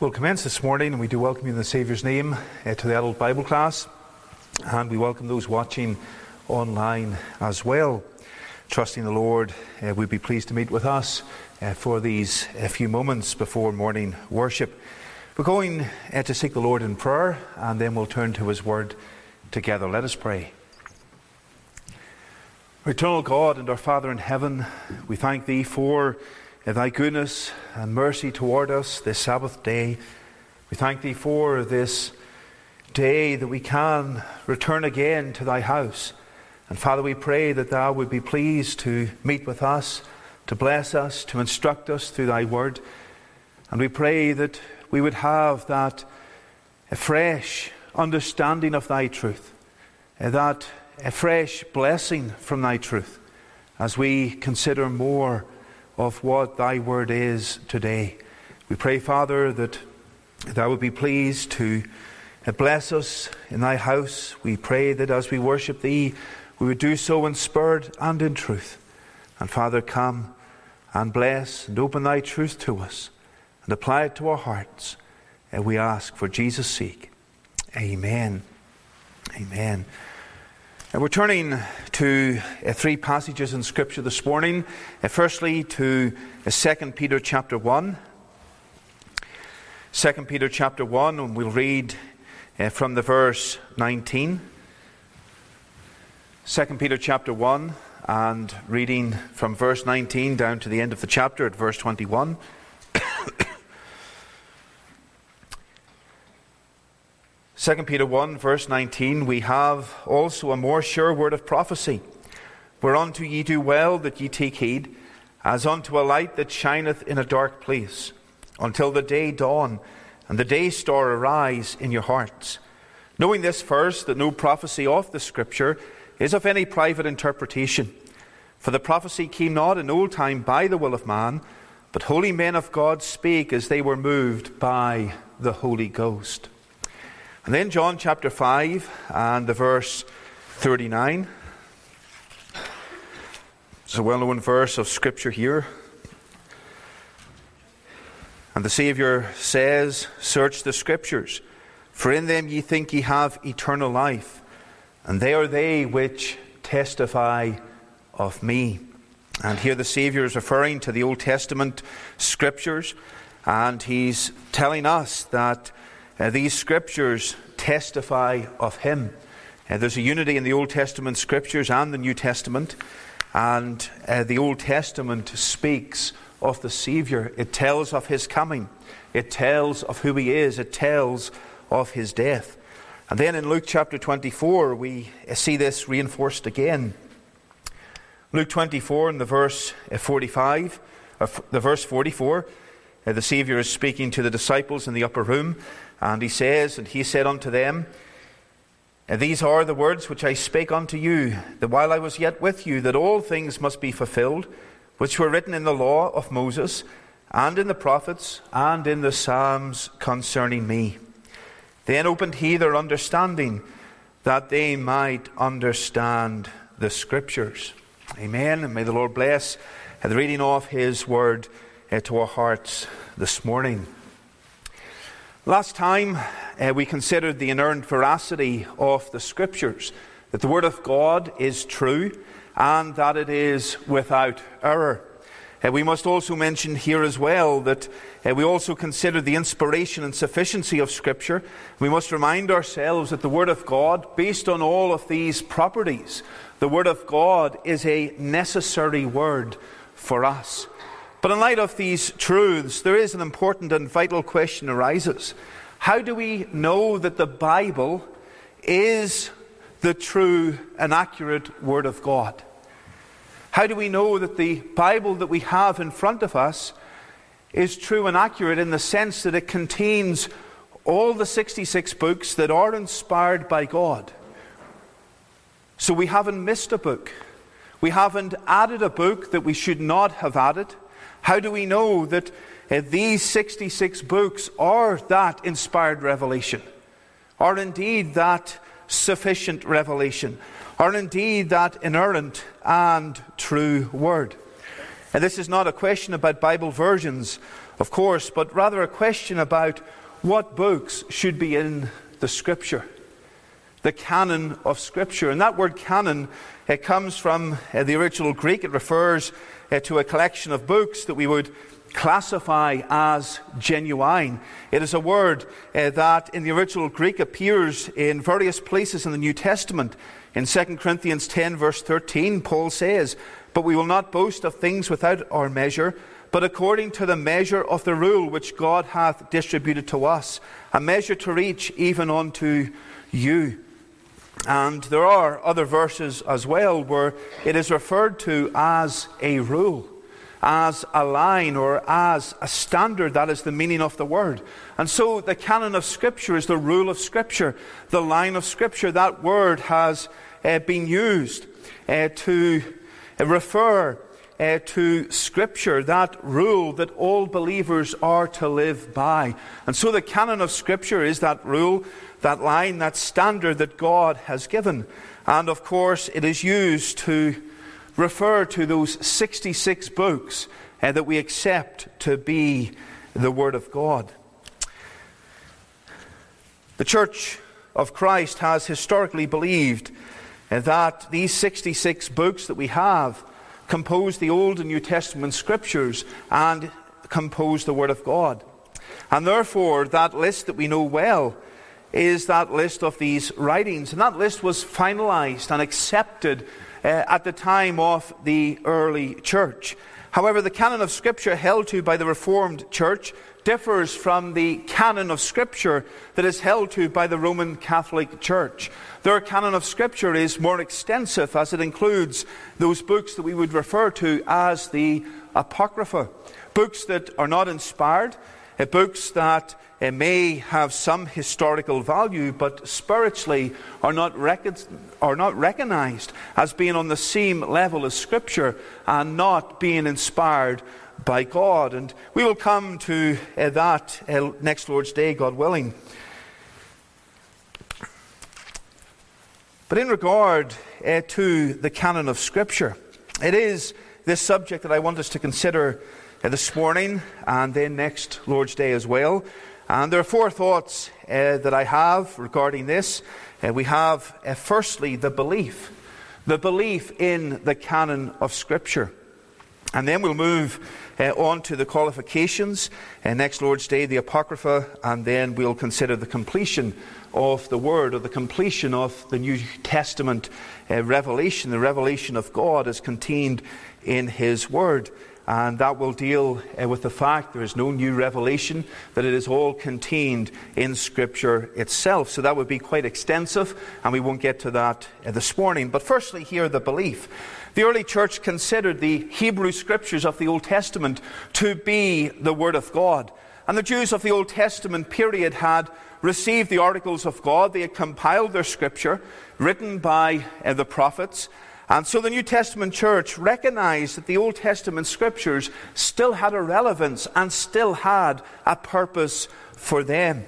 We'll commence this morning, and we do welcome you in the Saviour's name uh, to the adult Bible class, and we welcome those watching online as well. Trusting the Lord, uh, we'd be pleased to meet with us uh, for these uh, few moments before morning worship. We're going uh, to seek the Lord in prayer, and then we'll turn to His Word together. Let us pray. Eternal God and our Father in heaven, we thank Thee for thy goodness and mercy toward us this Sabbath day. We thank thee for this day that we can return again to thy house. And Father, we pray that thou would be pleased to meet with us, to bless us, to instruct us through thy word. And we pray that we would have that fresh understanding of thy truth, eh, that a fresh blessing from thy truth as we consider more of what thy word is today. We pray, Father, that thou would be pleased to bless us in thy house. We pray that as we worship thee, we would do so in spirit and in truth. And Father, come and bless and open thy truth to us and apply it to our hearts. And we ask for Jesus' sake. Amen. Amen. And we're turning to uh, three passages in Scripture this morning. Uh, firstly, to uh, 2 Peter chapter 1. 2 Peter chapter 1, and we'll read from the verse 19. 2 Peter chapter 1, and reading from verse 19 down to the end of the chapter at verse 21. 2 Peter 1, verse 19, we have also a more sure word of prophecy, whereunto ye do well that ye take heed, as unto a light that shineth in a dark place, until the day dawn and the day star arise in your hearts. Knowing this first, that no prophecy of the Scripture is of any private interpretation. For the prophecy came not in old time by the will of man, but holy men of God spake as they were moved by the Holy Ghost. And then John chapter 5 and the verse 39. It's a well known verse of Scripture here. And the Saviour says, Search the Scriptures, for in them ye think ye have eternal life, and they are they which testify of me. And here the Saviour is referring to the Old Testament Scriptures, and he's telling us that uh, these scriptures testify of him. Uh, there's a unity in the Old Testament scriptures and the New Testament, and uh, the Old Testament speaks of the Saviour. It tells of his coming, it tells of who he is, it tells of his death. And then in Luke chapter 24, we uh, see this reinforced again. Luke 24 in the verse uh, 45, uh, the verse 44, the Saviour is speaking to the disciples in the upper room, and he says, And he said unto them, These are the words which I spake unto you, that while I was yet with you, that all things must be fulfilled, which were written in the law of Moses, and in the prophets, and in the Psalms concerning me. Then opened he their understanding, that they might understand the Scriptures. Amen. And may the Lord bless the reading of his word uh, to our hearts this morning. Last time uh, we considered the inerrant veracity of the Scriptures, that the Word of God is true and that it is without error. Uh, we must also mention here as well that uh, we also consider the inspiration and sufficiency of Scripture. We must remind ourselves that the Word of God, based on all of these properties, the Word of God is a necessary Word for us. But in light of these truths, there is an important and vital question arises. How do we know that the Bible is the true and accurate Word of God? How do we know that the Bible that we have in front of us is true and accurate in the sense that it contains all the 66 books that are inspired by God? So we haven't missed a book. We haven't added a book that we should not have added. How do we know that uh, these 66 books are that inspired revelation? Are indeed that sufficient revelation? Are indeed that inerrant and true word? And this is not a question about Bible versions of course, but rather a question about what books should be in the Scripture, the canon of Scripture. And that word canon it comes from uh, the original Greek. It refers uh, to a collection of books that we would classify as genuine. It is a word uh, that in the original Greek appears in various places in the New Testament. In 2 Corinthians 10, verse 13, Paul says, But we will not boast of things without our measure, but according to the measure of the rule which God hath distributed to us, a measure to reach even unto you. And there are other verses as well where it is referred to as a rule as a line or as a standard. That is the meaning of the word. And so the canon of Scripture is the rule of Scripture, the line of Scripture. That word has uh, been used uh, to uh, refer uh, to Scripture, that rule that all believers are to live by. And so the canon of Scripture is that rule, that line, that standard that God has given. And of course, it is used to refer to those 66 books uh, that we accept to be the Word of God. The Church of Christ has historically believed uh, that these 66 books that we have compose the Old and New Testament scriptures and compose the Word of God. And therefore, that list that we know well is that list of these writings. And that list was finalized and accepted uh, at the time of the early church. However, the canon of Scripture held to by the Reformed Church differs from the canon of Scripture that is held to by the Roman Catholic Church. Their canon of Scripture is more extensive as it includes those books that we would refer to as the Apocrypha, books that are not inspired, books that uh, may have some historical value, but spiritually are not, rec- are not recognized as being on the same level as Scripture and not being inspired by God. And we will come to uh, that uh, next Lord's Day, God willing. But in regard uh, to the canon of Scripture, it is this subject that I want us to consider this morning and then next Lord's Day as well. And there are four thoughts uh, that I have regarding this. Uh, we have, uh, firstly, the belief, the belief in the canon of Scripture. And then we'll move uh, on to the qualifications. Uh, next Lord's Day, the Apocrypha, and then we'll consider the completion of the Word, or the completion of the New Testament uh, revelation, the revelation of God as contained in His Word and that will deal uh, with the fact there is no new revelation, that it is all contained in Scripture itself. So that would be quite extensive, and we won't get to that uh, this morning. But firstly, here the belief. The early church considered the Hebrew Scriptures of the Old Testament to be the Word of God. And the Jews of the Old Testament period had received the articles of God, they had compiled their Scripture, written by uh, the prophets. And so the New Testament church recognized that the Old Testament scriptures still had a relevance and still had a purpose for them.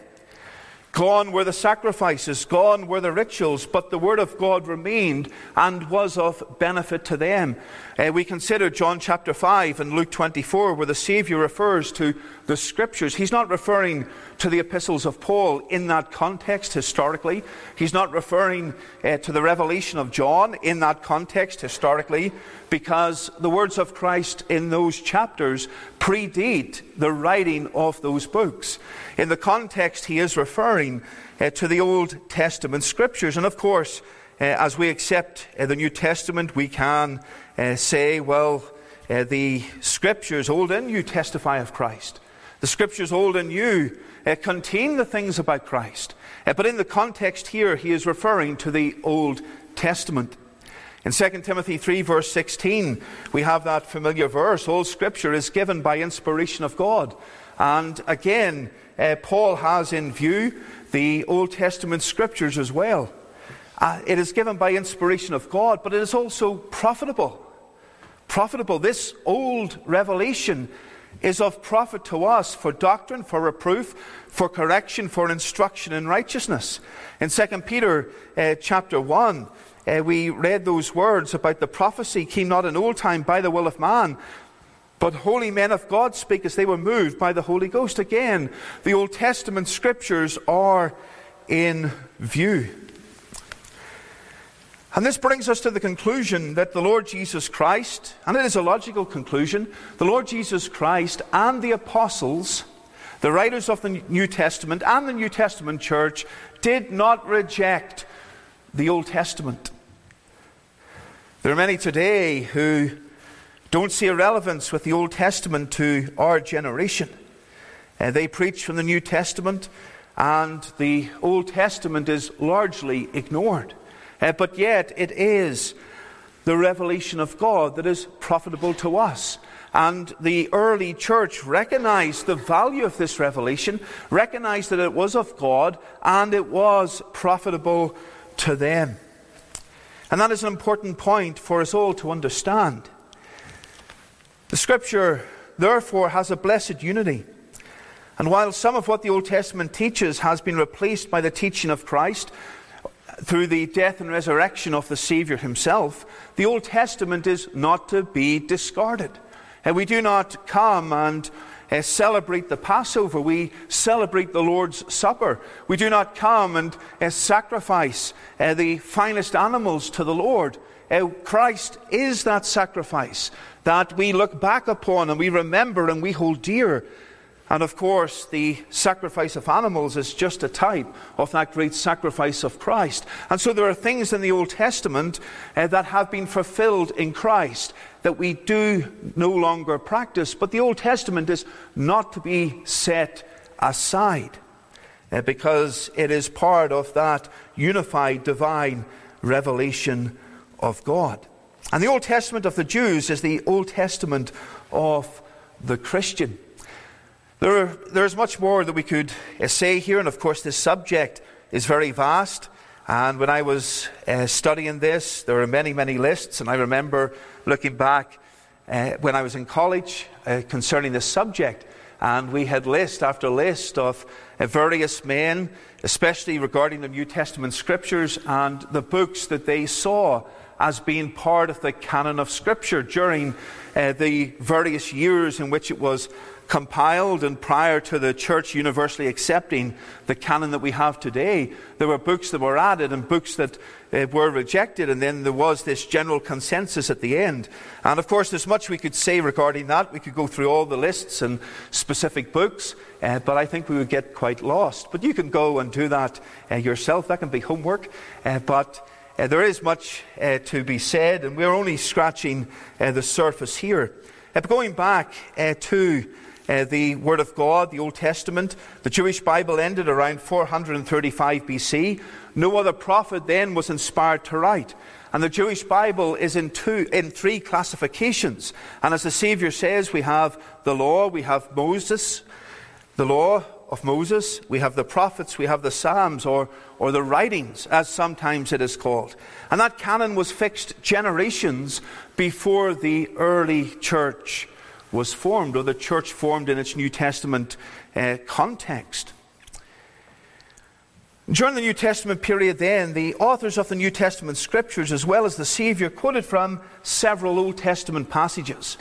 Gone were the sacrifices, gone were the rituals, but the Word of God remained and was of benefit to them. Uh, we consider John chapter 5 and Luke 24, where the Savior refers to the Scriptures. He's not referring to the epistles of Paul in that context historically. He's not referring uh, to the revelation of John in that context historically, because the words of Christ in those chapters predate the writing of those books. In the context, he is referring uh, to the Old Testament scriptures. And of course, uh, as we accept uh, the New Testament, we can uh, say, well, uh, the scriptures, Old and New, testify of Christ. The scriptures, Old and New, uh, contain the things about Christ. but in the context here, he is referring to the Old Testament. In 2 Timothy 3, verse 16, we have that familiar verse All scripture is given by inspiration of God. And again, uh, Paul has in view the Old Testament scriptures as well. Uh, it is given by inspiration of God, but it is also profitable. Profitable. This old revelation is of profit to us for doctrine, for reproof, for correction, for instruction in righteousness. In 2 Peter uh, chapter 1, uh, we read those words about the prophecy came not in old time by the will of man, But holy men of God speak as they were moved by the Holy Ghost. Again, the Old Testament scriptures are in view. And this brings us to the conclusion that the Lord Jesus Christ, and it is a logical conclusion, the Lord Jesus Christ and the apostles, the writers of the New Testament and the New Testament church, did not reject the Old Testament. There are many today who don't see a relevance with the Old Testament to our generation. Uh, they preach from the New Testament, and the Old Testament is largely ignored. Uh, but yet, it is the revelation of God that is profitable to us. And the early church recognized the value of this revelation, recognized that it was of God, and it was profitable to them. And that is an important point for us all to understand. The Scripture, therefore, has a blessed unity. And while some of what the Old Testament teaches has been replaced by the teaching of Christ through the death and resurrection of the Savior himself, the Old Testament is not to be discarded. And we do not come and uh, celebrate the Passover. We celebrate the Lord's Supper. We do not come and uh, sacrifice uh, the finest animals to the Lord. Uh, Christ is that sacrifice that we look back upon and we remember and we hold dear. And of course, the sacrifice of animals is just a type of that great sacrifice of Christ. And so there are things in the Old Testament uh, that have been fulfilled in Christ that we do no longer practice. But the Old Testament is not to be set aside uh, because it is part of that unified divine revelation of God. And the Old Testament of the Jews is the Old Testament of the Christian. There are, there's much more that we could uh, say here, and of course, this subject is very vast. And when I was uh, studying this, there were many, many lists, and I remember looking back uh, when I was in college uh, concerning this subject, and we had list after list of uh, various men, especially regarding the New Testament scriptures and the books that they saw as being part of the canon of Scripture during uh, the various years in which it was compiled and prior to the church universally accepting the canon that we have today, there were books that were added and books that uh, were rejected, and then there was this general consensus at the end. And of course, there's much we could say regarding that. We could go through all the lists and specific books, uh, but I think we would get quite lost. But you can go and do that uh, yourself. That can be homework. Uh, but uh, there is much uh, to be said, and we're only scratching uh, the surface here. Uh, but going back uh, to uh, the Word of God, the Old Testament, the Jewish Bible ended around 435 BC. No other prophet then was inspired to write. And the Jewish Bible is in, two, in three classifications. And as the Savior says, we have the law, we have Moses, the law, of Moses, we have the prophets, we have the Psalms, or, or the writings, as sometimes it is called. And that canon was fixed generations before the early church was formed, or the church formed in its New Testament uh, context. During the New Testament period, then, the authors of the New Testament scriptures, as well as the Savior, quoted from several Old Testament passages.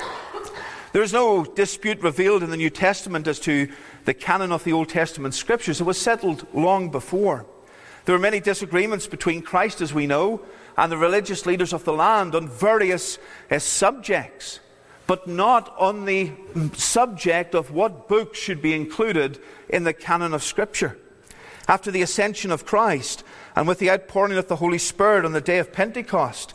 There is no dispute revealed in the New Testament as to the canon of the Old Testament scriptures. It was settled long before. There were many disagreements between Christ, as we know, and the religious leaders of the land on various uh, subjects, but not on the subject of what books should be included in the canon of Scripture. After the ascension of Christ and with the outpouring of the Holy Spirit on the day of Pentecost,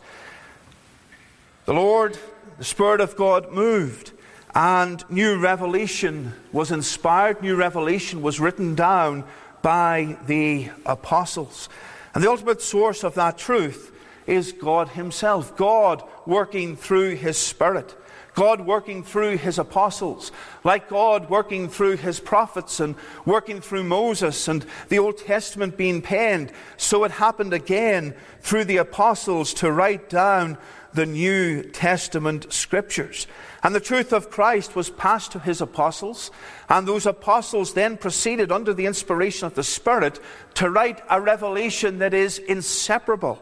the Lord, the Spirit of God, moved and new revelation was inspired, new revelation was written down by the apostles. And the ultimate source of that truth is God Himself. God working through His Spirit. God working through His apostles. Like God working through His prophets and working through Moses and the Old Testament being penned. So it happened again through the apostles to write down the New Testament scriptures. And the truth of Christ was passed to his apostles, and those apostles then proceeded under the inspiration of the Spirit to write a revelation that is inseparable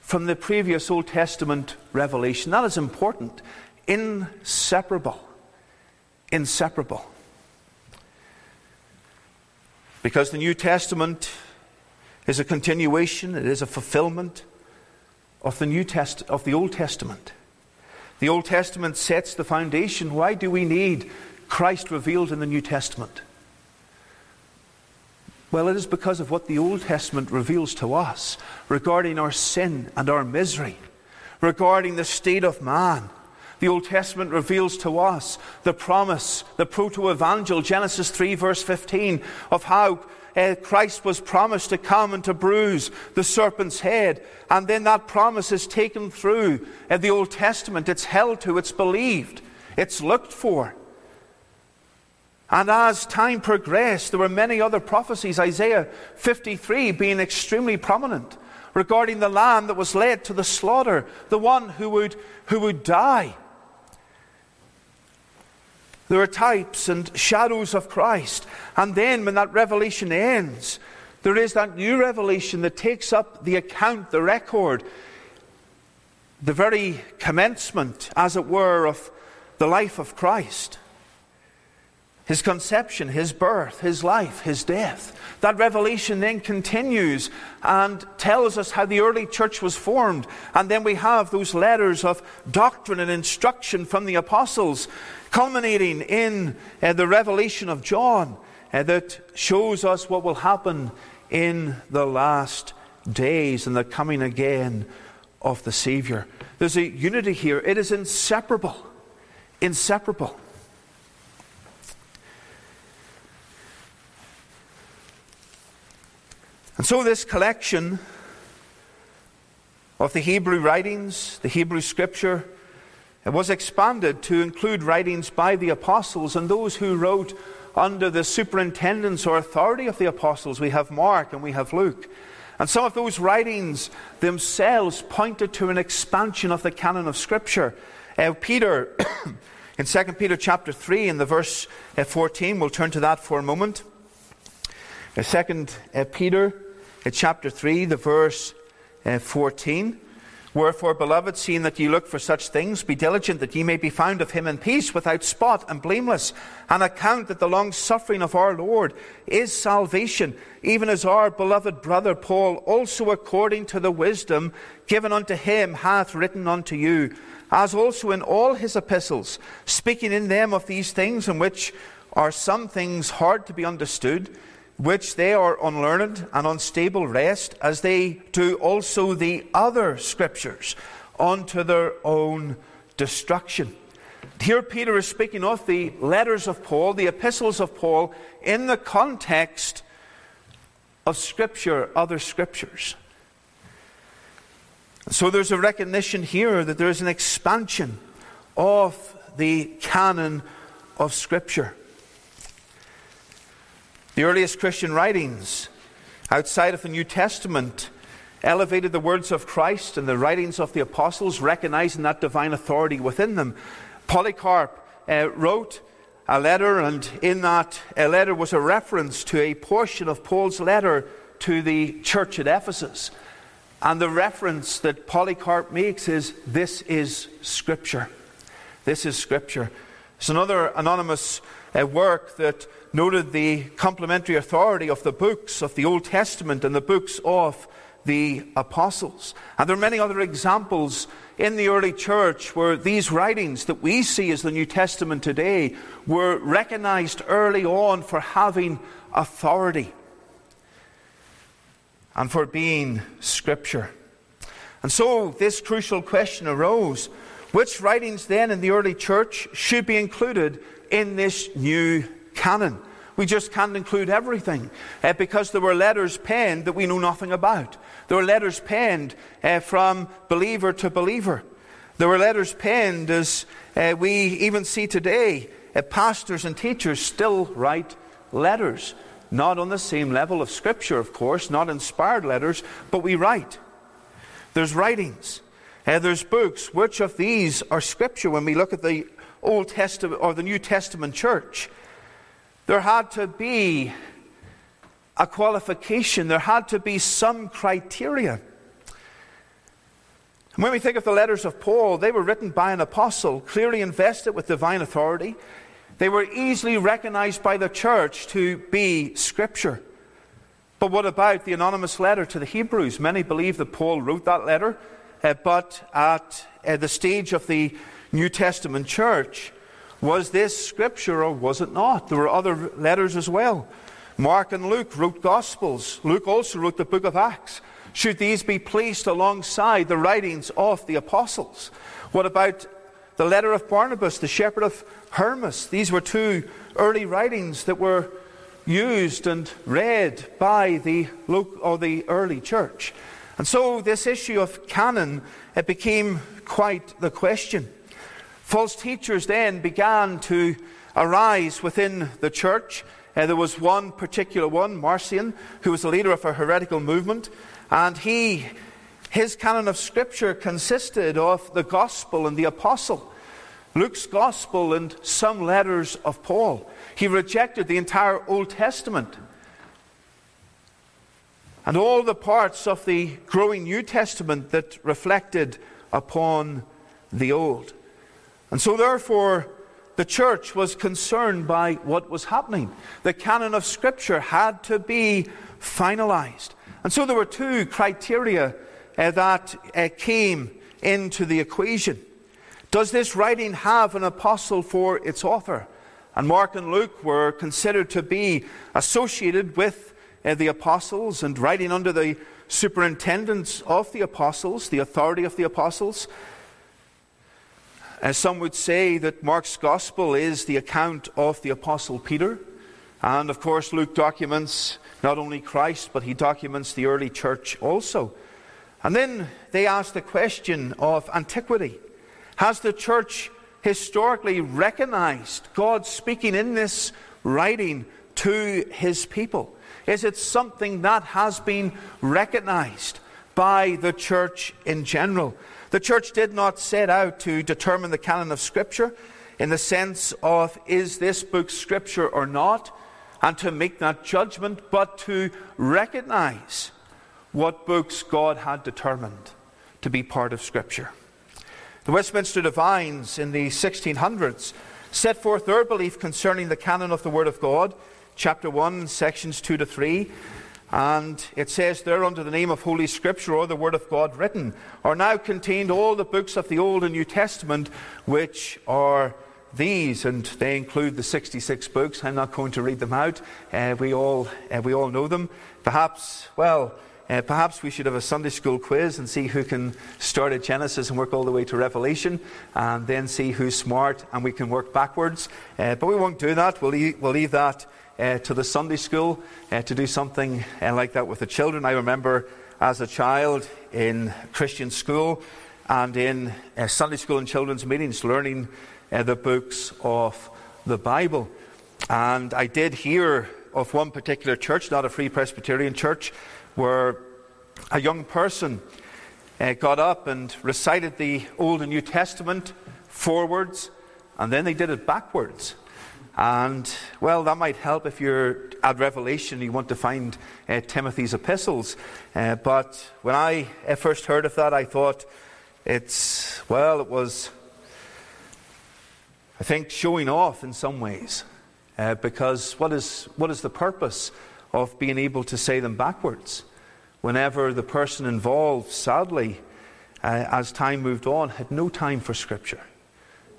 from the previous Old Testament revelation. That is important. inseparable. Inseparable. Because the New Testament is a continuation, it is a fulfillment of the New Test of the Old Testament. The Old Testament sets the foundation. Why do we need Christ revealed in the New Testament? Well, it is because of what the Old Testament reveals to us regarding our sin and our misery, regarding the state of man. The Old Testament reveals to us the promise, the proto evangel, Genesis 3, verse 15, of how uh, Christ was promised to come and to bruise the serpent's head. And then that promise is taken through uh, the Old Testament. It's held to, it's believed, it's looked for. And as time progressed, there were many other prophecies, Isaiah 53 being extremely prominent, regarding the lamb that was led to the slaughter, the one who would, who would die. There are types and shadows of Christ. And then when that revelation ends, there is that new revelation that takes up the account, the record, the very commencement, as it were, of the life of Christ his conception, his birth, his life, his death. That revelation then continues and tells us how the early church was formed. And then we have those letters of doctrine and instruction from the apostles, culminating in uh, the revelation of John uh, that shows us what will happen in the last days and the coming again of the Savior. There's a unity here, it is inseparable. Inseparable. And so, this collection of the Hebrew writings, the Hebrew scripture, it was expanded to include writings by the apostles and those who wrote under the superintendence or authority of the apostles. We have Mark and we have Luke. And some of those writings themselves pointed to an expansion of the canon of Scripture. Uh, Peter, in 2 Peter chapter 3, in the verse uh, 14, we'll turn to that for a moment. Uh, 2 uh, Peter chapter 3, the verse uh, 14. Wherefore, beloved, seeing that ye look for such things, be diligent that ye may be found of him in peace, without spot and blameless, and account that the long suffering of our Lord is salvation, even as our beloved brother Paul also according to the wisdom given unto him hath written unto you, as also in all his epistles, speaking in them of these things, in which are some things hard to be understood which they are unlearned and unstable wrest, as they do also the other scriptures, unto their own destruction. Here, Peter is speaking of the letters of Paul, the epistles of Paul, in the context of Scripture, other Scriptures. So there's a recognition here that there is an expansion of the canon of Scripture. The earliest Christian writings outside of the New Testament elevated the words of Christ and the writings of the apostles, recognizing that divine authority within them. Polycarp uh, wrote a letter, and in that a letter was a reference to a portion of Paul's letter to the church at Ephesus. And the reference that Polycarp makes is this is Scripture. This is Scripture. It's another anonymous uh, work that noted the complementary authority of the books of the Old Testament and the books of the apostles. And there are many other examples in the early church where these writings that we see as the New Testament today were recognized early on for having authority and for being scripture. And so this crucial question arose which writings then in the early church should be included in this new canon. We just can't include everything uh, because there were letters penned that we know nothing about. There were letters penned uh, from believer to believer. There were letters penned as uh, we even see today. Uh, pastors and teachers still write letters. Not on the same level of Scripture, of course, not inspired letters, but we write. There's writings. Uh, there's books. Which of these are Scripture when we look at the Old Testament or the New Testament church? There had to be a qualification, there had to be some criteria. And when we think of the letters of Paul, they were written by an apostle, clearly invested with divine authority. They were easily recognized by the church to be Scripture. But what about the anonymous letter to the Hebrews? Many believe that Paul wrote that letter, uh, but at uh, the stage of the New Testament church, was this Scripture or was it not? There were other letters as well. Mark and Luke wrote Gospels. Luke also wrote the book of Acts. Should these be placed alongside the writings of the apostles? What about the letter of Barnabas, the shepherd of Hermas? These were two early writings that were used and read by the, or the early church. And so this issue of canon it became quite the question. False teachers then began to arise within the church. Uh, there was one particular one, Marcion, who was the leader of a heretical movement, and he, his canon of scripture consisted of the gospel and the apostle, Luke's gospel and some letters of Paul. He rejected the entire Old Testament and all the parts of the growing New Testament that reflected upon the Old. And so, therefore, the church was concerned by what was happening. The canon of Scripture had to be finalized. And so, there were two criteria uh, that uh, came into the equation. Does this writing have an apostle for its author? And Mark and Luke were considered to be associated with uh, the apostles and writing under the superintendence of the apostles, the authority of the apostles. As some would say that Mark's gospel is the account of the apostle Peter. And of course, Luke documents not only Christ, but he documents the early church also. And then they ask the question of antiquity. Has the church historically recognized God speaking in this writing to his people? Is it something that has been recognized by the church in general? The church did not set out to determine the canon of Scripture in the sense of is this book Scripture or not, and to make that judgment, but to recognize what books God had determined to be part of Scripture. The Westminster Divines in the 1600s set forth their belief concerning the canon of the Word of God, chapter 1, sections 2 to 3. And it says there, under the name of Holy Scripture, or the Word of God written, are now contained all the books of the Old and New Testament, which are these, and they include the 66 books. I'm not going to read them out. Uh, we, all, uh, we all know them. Perhaps, well, uh, perhaps we should have a Sunday school quiz and see who can start at Genesis and work all the way to Revelation, and then see who's smart, and we can work backwards. Uh, but we won't do that. We'll we'll leave that uh, to the Sunday school uh, to do something uh, like that with the children. I remember as a child in Christian school and in uh, Sunday school and children's meetings learning the books of the Bible. And I did hear of one particular church, not a Free Presbyterian church, where a young person uh, got up and recited the Old and New Testament forwards, and then they did it backwards. And, well, that might help if you're at Revelation and you want to find uh, Timothy's epistles. Uh, but when I uh, first heard of that, I thought it's, well, it was, I think, showing off in some ways. Uh, because what is, what is the purpose of being able to say them backwards. Whenever the person involved, sadly, uh, as time moved on, had no time for Scripture.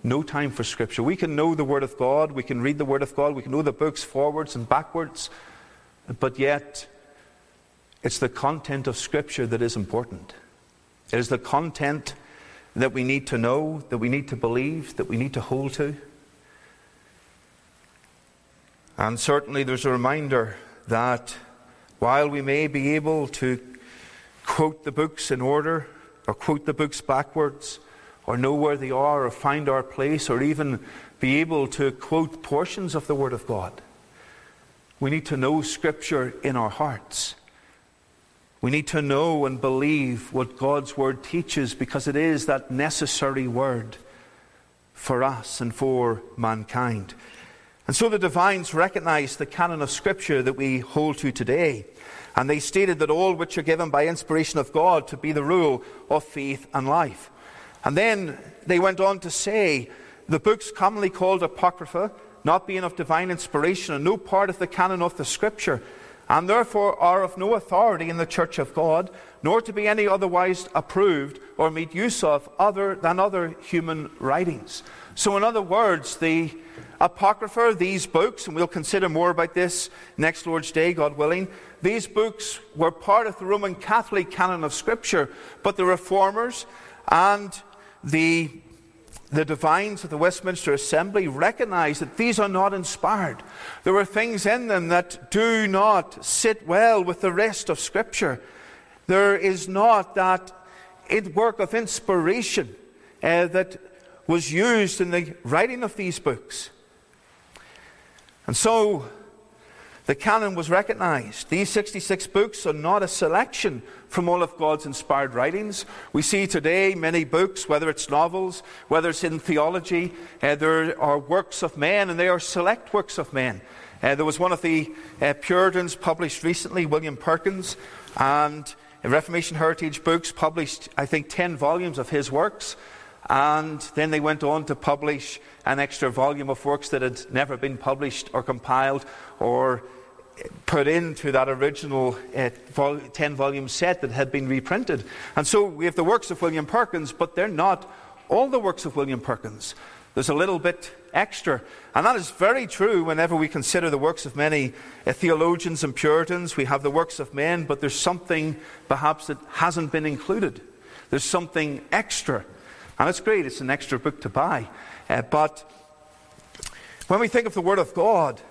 No time for Scripture. We can know the Word of God, we can read the Word of God, we can know the books forwards and backwards, but yet it's the content of Scripture that is important. It is the content that we need to know, that we need to believe, that we need to hold to. And certainly there's a reminder that while we may be able to quote the books in order, or quote the books backwards, or know where they are, or find our place, or even be able to quote portions of the Word of God, we need to know Scripture in our hearts. We need to know and believe what God's Word teaches because it is that necessary Word for us and for mankind. And so the divines recognized the canon of Scripture that we hold to today. And they stated that all which are given by inspiration of God to be the rule of faith and life. And then they went on to say the books commonly called Apocrypha, not being of divine inspiration and no part of the canon of the Scripture, and therefore are of no authority in the church of God, nor to be any otherwise approved or made use of other than other human writings. So, in other words, the Apocrypha, these books, and we'll consider more about this next Lord's Day, God willing, these books were part of the Roman Catholic canon of Scripture, but the Reformers and the the divines of the Westminster Assembly recognize that these are not inspired. There are things in them that do not sit well with the rest of Scripture. There is not that work of inspiration uh, that was used in the writing of these books. And so the canon was recognized. These 66 books are not a selection from all of God's inspired writings. We see today many books, whether it's novels, whether it's in theology, uh, there are works of men, and they are select works of men. Uh, there was one of the uh, Puritans published recently, William Perkins, and Reformation Heritage Books published, I think, 10 volumes of his works. And then they went on to publish an extra volume of works that had never been published or compiled or put into that original uh, 10 volume set that had been reprinted. And so we have the works of William Perkins, but they're not all the works of William Perkins. There's a little bit extra. And that is very true whenever we consider the works of many uh, theologians and Puritans. We have the works of men, but there's something perhaps that hasn't been included. There's something extra. And it's great, it's an extra book to buy. Uh, but when we think of the Word of God,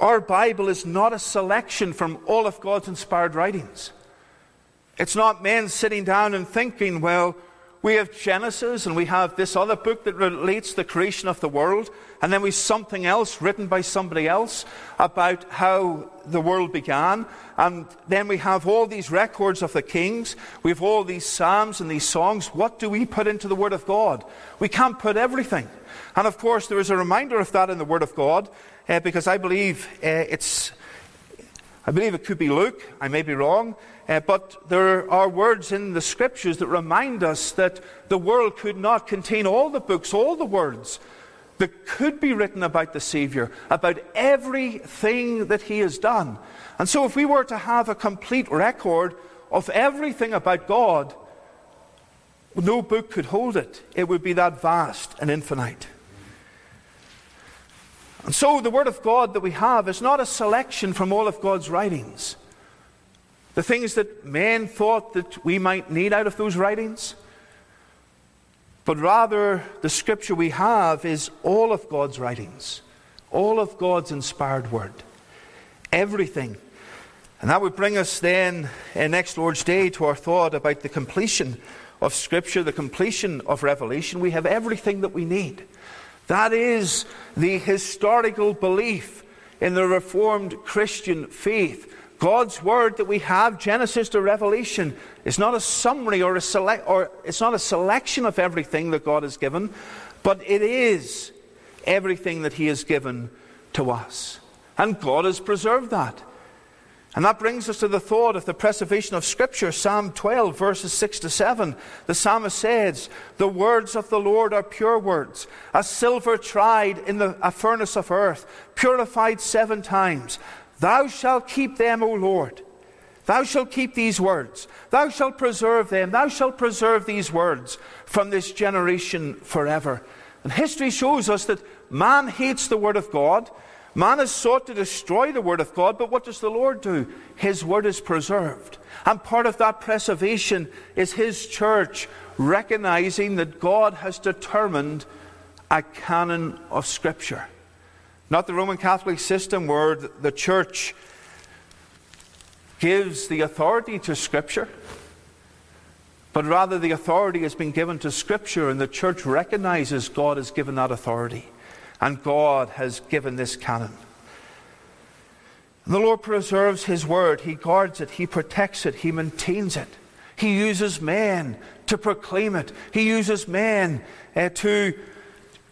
our Bible is not a selection from all of God's inspired writings. It's not men sitting down and thinking, well, we have Genesis and we have this other book that relates the creation of the world, and then we something else written by somebody else about how the world began, and then we have all these records of the kings, we have all these psalms and these songs. What do we put into the Word of God? We can't put everything. And of course, there is a reminder of that in the Word of God uh, because I believe uh, it's, I believe it could be Luke, I may be wrong, uh, but there are words in the scriptures that remind us that the world could not contain all the books, all the words that could be written about the Savior, about everything that He has done. And so, if we were to have a complete record of everything about God, no book could hold it. It would be that vast and infinite. And so the Word of God that we have is not a selection from all of God's writings. The things that men thought that we might need out of those writings. But rather, the scripture we have is all of God's writings, all of God's inspired word. Everything. And that would bring us then, uh, next Lord's Day, to our thought about the completion of Scripture, the completion of Revelation. We have everything that we need. That is the historical belief in the Reformed Christian faith. God's word that we have, Genesis to Revelation, is not a summary or a select, or it's not a selection of everything that God has given, but it is everything that He has given to us. And God has preserved that. And that brings us to the thought of the preservation of Scripture, Psalm 12, verses 6 to 7. The psalmist says, The words of the Lord are pure words, as silver tried in the, a furnace of earth, purified seven times. Thou shalt keep them, O Lord. Thou shalt keep these words. Thou shalt preserve them. Thou shalt preserve these words from this generation forever. And history shows us that man hates the Word of God. Man has sought to destroy the Word of God, but what does the Lord do? His Word is preserved. And part of that preservation is His church recognizing that God has determined a canon of Scripture. Not the Roman Catholic system where the church gives the authority to Scripture, but rather the authority has been given to Scripture, and the church recognizes God has given that authority. And God has given this canon. The Lord preserves His word, He guards it, He protects it, He maintains it. He uses men to proclaim it, He uses men uh, to,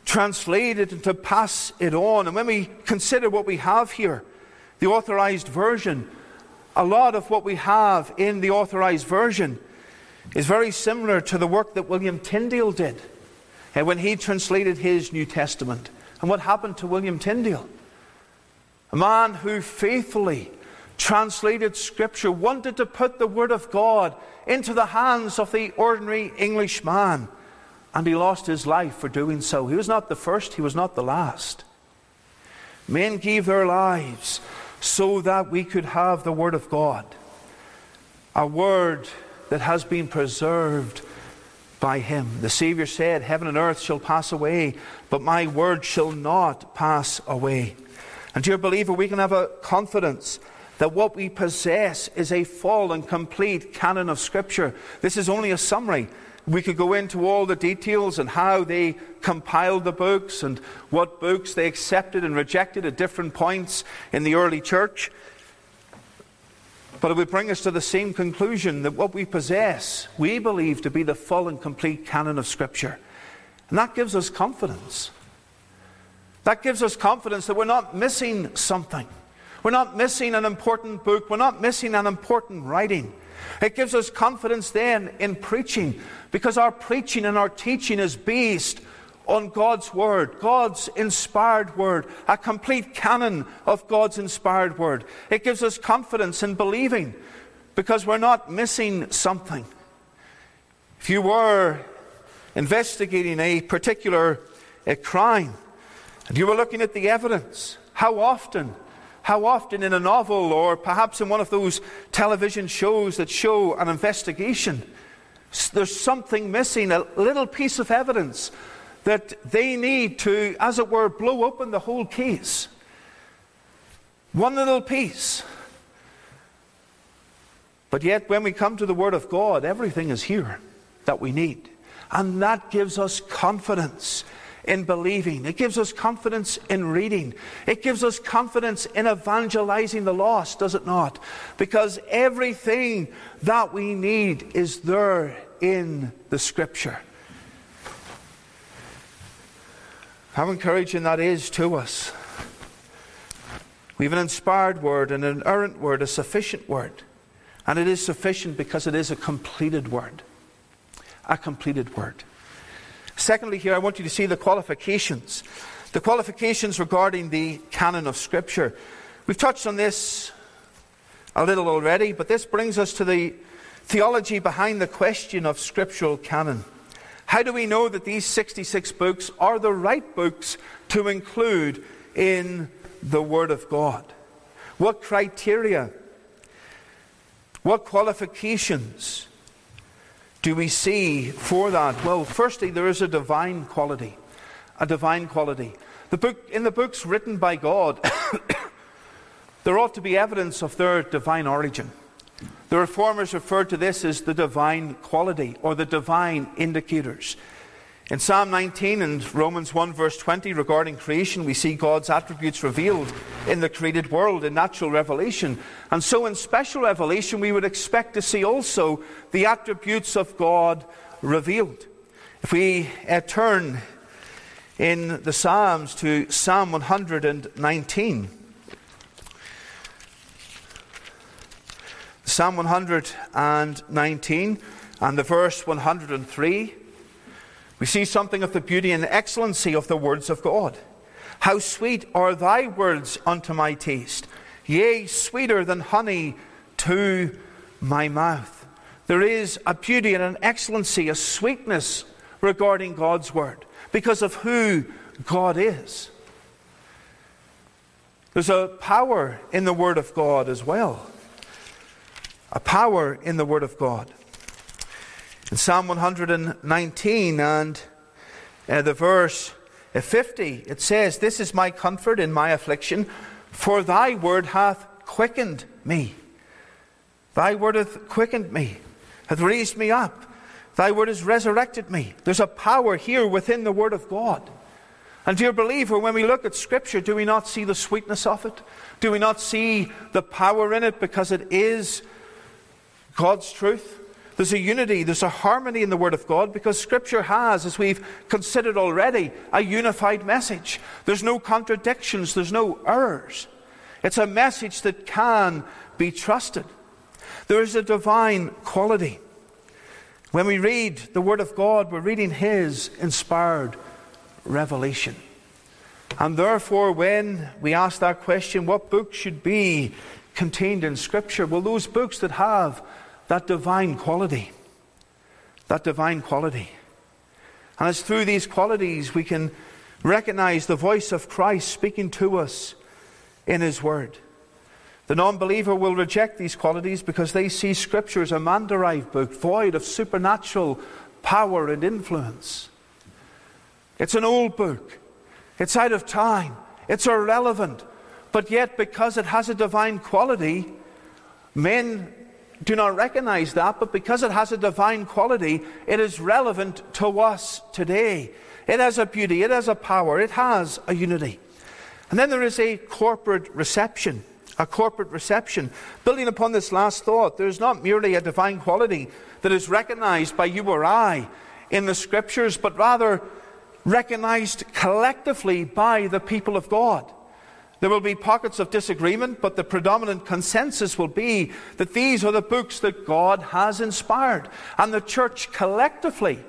translate it and to pass it on. And when we consider what we have here, the authorized version, a lot of what we have in the authorized version is very similar to the work that William Tyndale did and when he translated his New Testament. And what happened to William Tyndale? A man who faithfully translated Scripture, wanted to put the Word of God into the hands of the ordinary English man and he lost his life for doing so. He was not the first, he was not the last. Men gave their lives so that we could have the Word of God, a Word that has been preserved by Him. The Savior said, Heaven and earth shall pass away, but my Word shall not pass away. And, dear believer, we can have a confidence that what we possess is a full and complete canon of Scripture. This is only a summary. We could go into all the details and how they compiled the books and what books they accepted and rejected at different points in the early church. But it would bring us to the same conclusion that what we possess, we believe to be the full and complete canon of Scripture. And that gives us confidence. That gives us confidence that we're not missing something. We're not missing an important book. We're not missing an important writing. It gives us confidence then in preaching because our preaching and our teaching is based on God's Word, God's inspired Word, a complete canon of God's inspired Word. It gives us confidence in believing because we're not missing something. If you were investigating a particular a crime and you were looking at the evidence, how often how often in a novel or perhaps in one of those television shows that show an investigation, there's something missing, a little piece of evidence that they need to, as it were, blow open the whole case. One little piece. But yet, when we come to the Word of God, everything is here that we need. And that gives us confidence in believing. It gives us confidence in reading. It gives us confidence in evangelizing the lost, does it not? Because everything that we need is there in the Scripture. How encouraging that is to us. We have an inspired word an inerrant word, a sufficient word. And it is sufficient because it is a completed word. A completed word. Secondly, here I want you to see the qualifications. The qualifications regarding the canon of Scripture. We've touched on this a little already, but this brings us to the theology behind the question of scriptural canon. How do we know that these 66 books are the right books to include in the Word of God? What criteria? What qualifications do we see for that? Well, firstly, there is a divine quality. A divine quality. The book, in the books written by God, there ought to be evidence of their divine origin. The reformers referred to this as the divine quality or the divine indicators. In Psalm 19 and Romans 1, verse 20, regarding creation, we see God's attributes revealed in the created world in natural revelation. And so, in special revelation, we would expect to see also the attributes of God revealed. If we uh, turn in the Psalms to Psalm 119, Psalm 119 and the verse 103 we see something of the beauty and excellency of the words of God. How sweet are thy words unto my taste, yea, sweeter than honey to my mouth. There is a beauty and an excellency, a sweetness regarding God's word because of who God is. There's a power in the Word of God as well. A power in the Word of God. In Psalm 119 and uh, the verse uh, 50, it says, This is my comfort in my affliction, for thy word hath quickened me. Thy word hath quickened me, hath raised me up. Thy word has resurrected me. There's a power here within the word of God. And, dear believer, when we look at Scripture, do we not see the sweetness of it? Do we not see the power in it because it is God's truth? There's a unity, there's a harmony in the Word of God because Scripture has, as we've considered already, a unified message. There's no contradictions, there's no errors. It's a message that can be trusted. There is a divine quality. When we read the Word of God, we're reading His inspired revelation. And therefore, when we ask that question, what books should be contained in Scripture? Well, those books that have that divine quality. That divine quality. And it's through these qualities we can recognize the voice of Christ speaking to us in His Word. The non believer will reject these qualities because they see Scripture as a man derived book, void of supernatural power and influence. It's an old book, it's out of time, it's irrelevant, but yet because it has a divine quality, men do not recognize that, but because it has a divine quality, it is relevant to us today. It has a beauty, it has a power, it has a unity. And then there is a corporate reception. A corporate reception. Building upon this last thought, there is not merely a divine quality that is recognized by you or I in the scriptures, but rather recognized collectively by the people of God. There will be pockets of disagreement, but the predominant consensus will be that these are the books that God has inspired. And the church collectively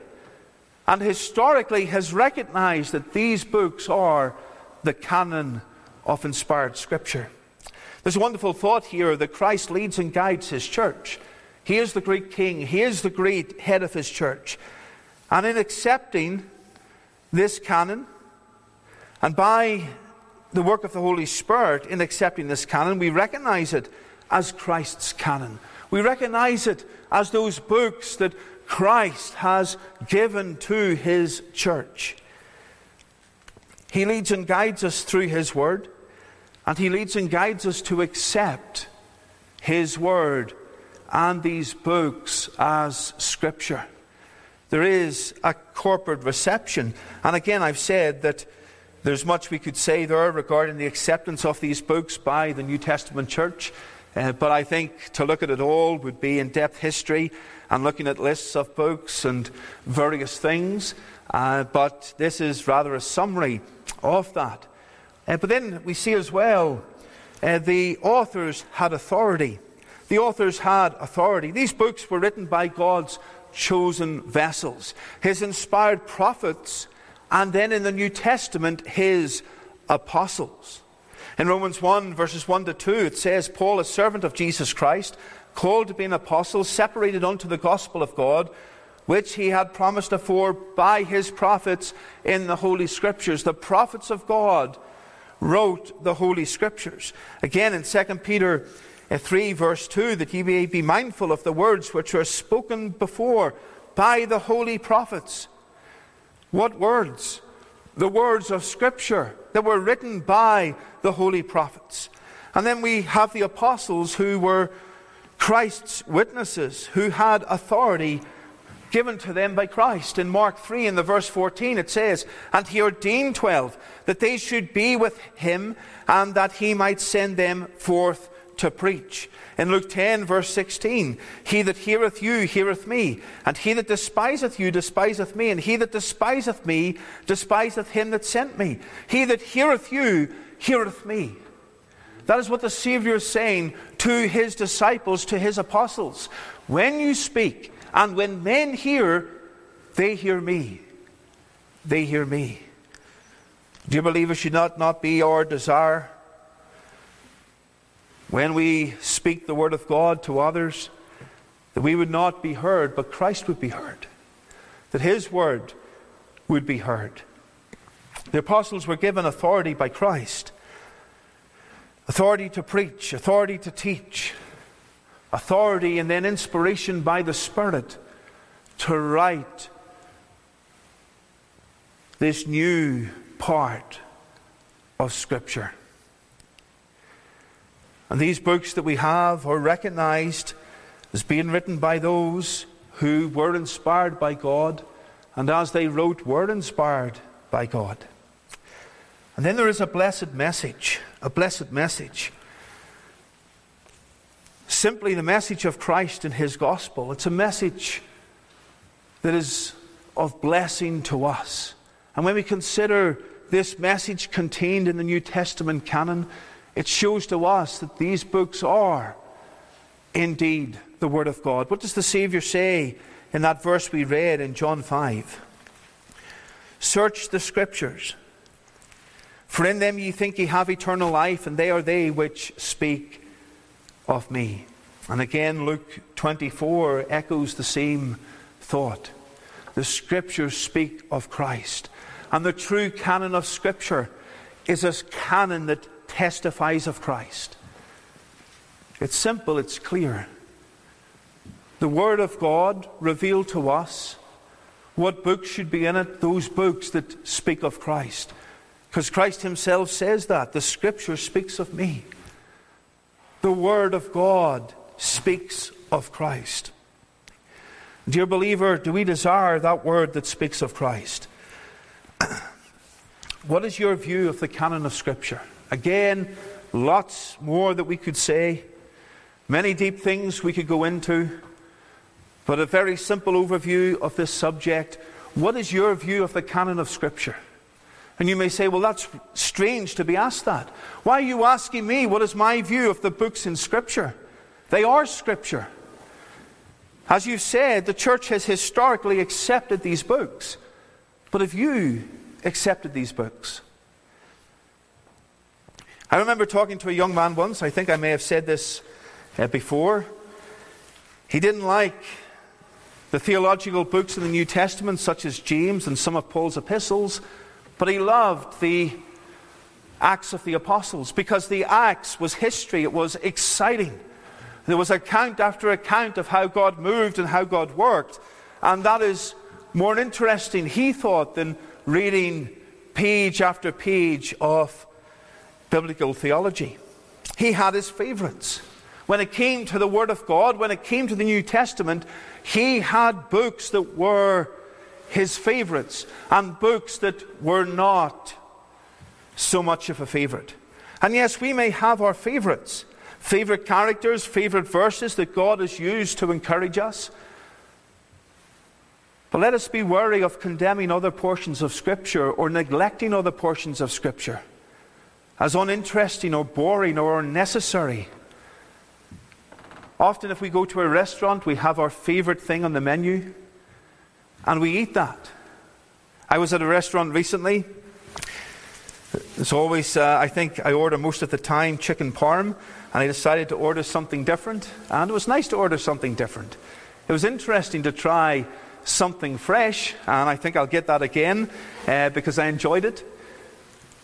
and historically has recognized that these books are the canon of inspired Scripture. There's a wonderful thought here that Christ leads and guides his church. He is the great king, he is the great head of his church. And in accepting this canon, and by the work of the Holy Spirit in accepting this canon, we recognize it as Christ's canon. We recognize it as those books that Christ has given to his church. He leads and guides us through his word, and he leads and guides us to accept his word and these books as scripture. There is a corporate reception. And again, I've said that there's much we could say there regarding the acceptance of these books by the New Testament church, uh, but I think to look at it all would be in depth history and looking at lists of books and various things. Uh, but this is rather a summary of that. Uh, but then we see as well uh, the authors had authority. The authors had authority. These books were written by God's chosen vessels, His inspired prophets and then in the New Testament, his apostles. In Romans 1, verses 1 to 2, it says, Paul, a servant of Jesus Christ, called to be an apostle, separated unto the gospel of God, which he had promised afore by his prophets in the Holy Scriptures. The prophets of God wrote the Holy Scriptures. Again, in 2 Peter uh, 3, verse 2, that ye may be mindful of the words which were spoken before by the holy prophets what words? The words of Scripture that were written by the holy prophets. And then we have the apostles who were Christ's witnesses, who had authority given to them by Christ. In Mark 3, in the verse 14, it says, And he ordained twelve, that they should be with him, and that he might send them forth to preach. In Luke 10, verse 16, He that heareth you heareth me, and he that despiseth you despiseth me, and he that despiseth me despiseth him that sent me. He that heareth you heareth me. That is what the Savior is saying to his disciples, to his apostles. When you speak, and when men hear, they hear me. They hear me. Do you believe it should not, not be our desire when we speak the word of God to others, that we would not be heard, but Christ would be heard, that his word would be heard. The apostles were given authority by Christ authority to preach, authority to teach, authority and then inspiration by the Spirit to write this new part of Scripture. And these books that we have are recognized as being written by those who were inspired by God, and as they wrote, were inspired by God. And then there is a blessed message, a blessed message. simply the message of Christ and his gospel. It's a message that is of blessing to us. And when we consider this message contained in the New Testament canon, it shows to us that these books are indeed the Word of God. What does the Savior say in that verse we read in John 5? Search the Scriptures, for in them ye think ye have eternal life, and they are they which speak of me. And again, Luke 24 echoes the same thought. The Scriptures speak of Christ. And the true canon of Scripture is a canon that testifies of Christ. It's simple, it's clear. The Word of God revealed to us what books should be in it, those books that speak of Christ. Because Christ Himself says that. The Scripture speaks of me. The Word of God speaks of Christ. Dear believer, do we desire that Word that speaks of Christ? what is your view of the canon of Scripture? Again, lots more that we could say, many deep things we could go into, but a very simple overview of this subject. What is your view of the canon of Scripture? And you may say, well, that's strange to be asked that. Why are you asking me what is my view of the books in Scripture? They are Scripture. As you've said, the church has historically accepted these books. But have you accepted these books? I remember talking to a young man once, I think I may have said this uh, before. He didn't like the theological books in the New Testament, such as James and some of Paul's epistles, but he loved the Acts of the Apostles because the Acts was history, it was exciting. There was account after account of how God moved and how God worked, and that is more interesting, he thought, than reading page after page of biblical theology. He had his favorites. When it came to the Word of God, when it came to the New Testament, he had books that were his favorites and books that were not so much of a favorite. And yes, we may have our favorites favorite characters, favorite verses that God has used to encourage us. But let us be wary of condemning other portions of Scripture or neglecting other portions of Scripture as uninteresting or boring or unnecessary. Often, if we go to a restaurant, we have our favorite thing on the menu and we eat that. I was at a restaurant recently. It's always, uh, I think, I order most of the time chicken parm, and I decided to order something different, and it was nice to order something different. It was interesting to try something fresh, and I think I'll get that again uh, because I enjoyed it.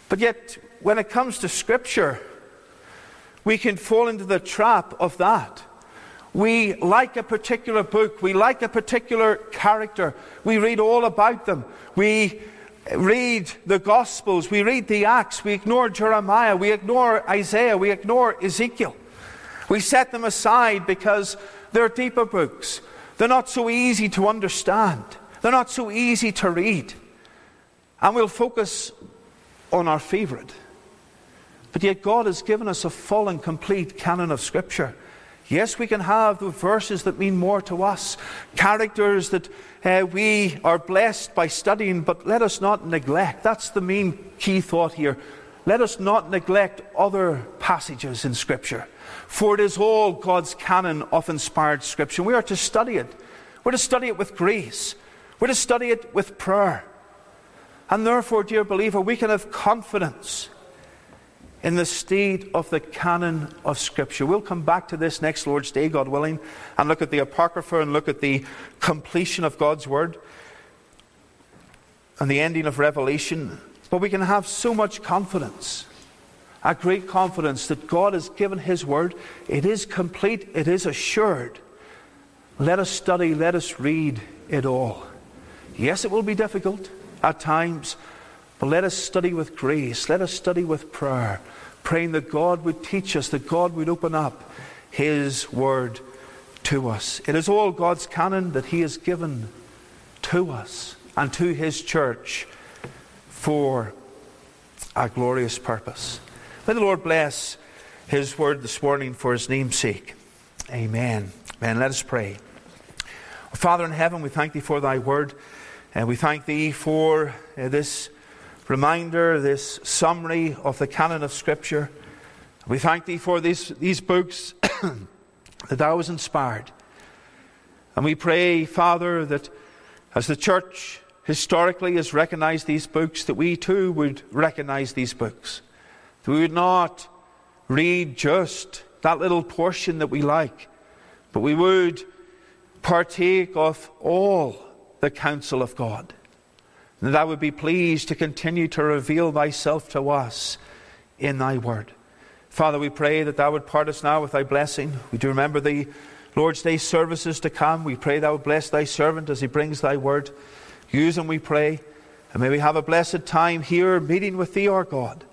But yet, when it comes to Scripture, we can fall into the trap of that. We like a particular book, we like a particular character, we read all about them. We read the Gospels, we read the Acts, we ignore Jeremiah, we ignore Isaiah, we ignore Ezekiel. We set them aside because they're deeper books. They're not so easy to understand, they're not so easy to read. And we'll focus on our favorite. But yet, God has given us a full and complete canon of Scripture. Yes, we can have the verses that mean more to us, characters that uh, we are blessed by studying, but let us not neglect. That's the main key thought here. Let us not neglect other passages in Scripture, for it is all God's canon of inspired Scripture. We are to study it. We're to study it with grace, we're to study it with prayer. And therefore, dear believer, we can have confidence in the state of the canon of Scripture. We'll come back to this next Lord's Day, God willing, and look at the Apocrypha and look at the completion of God's Word and the ending of Revelation. But we can have so much confidence, a great confidence that God has given His Word. It is complete, it is assured. Let us study, let us read it all. Yes, it will be difficult at times. But let us study with grace. Let us study with prayer, praying that God would teach us, that God would open up His Word to us. It is all God's canon that He has given to us and to His church for a glorious purpose. May the Lord bless His Word this morning for His name's sake. Amen. Amen. Let us pray. Father in heaven, we thank thee for thy word. And we thank thee for uh, this reminder, this summary of the canon of Scripture. We thank thee for these, these books that thou hast inspired. And we pray, Father, that as the church historically has recognized these books, that we too would recognize these books. That we would not read just that little portion that we like, but we would partake of all the counsel of God. And that I would be pleased to continue to reveal thyself to us in thy word. Father, we pray that thou would part us now with thy blessing. We do remember the Lord's Day services to come. We pray thou would bless thy servant as he brings thy word. Use him, we pray. And may we have a blessed time here meeting with thee, our God.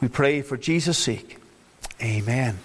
We pray for Jesus' sake. Amen.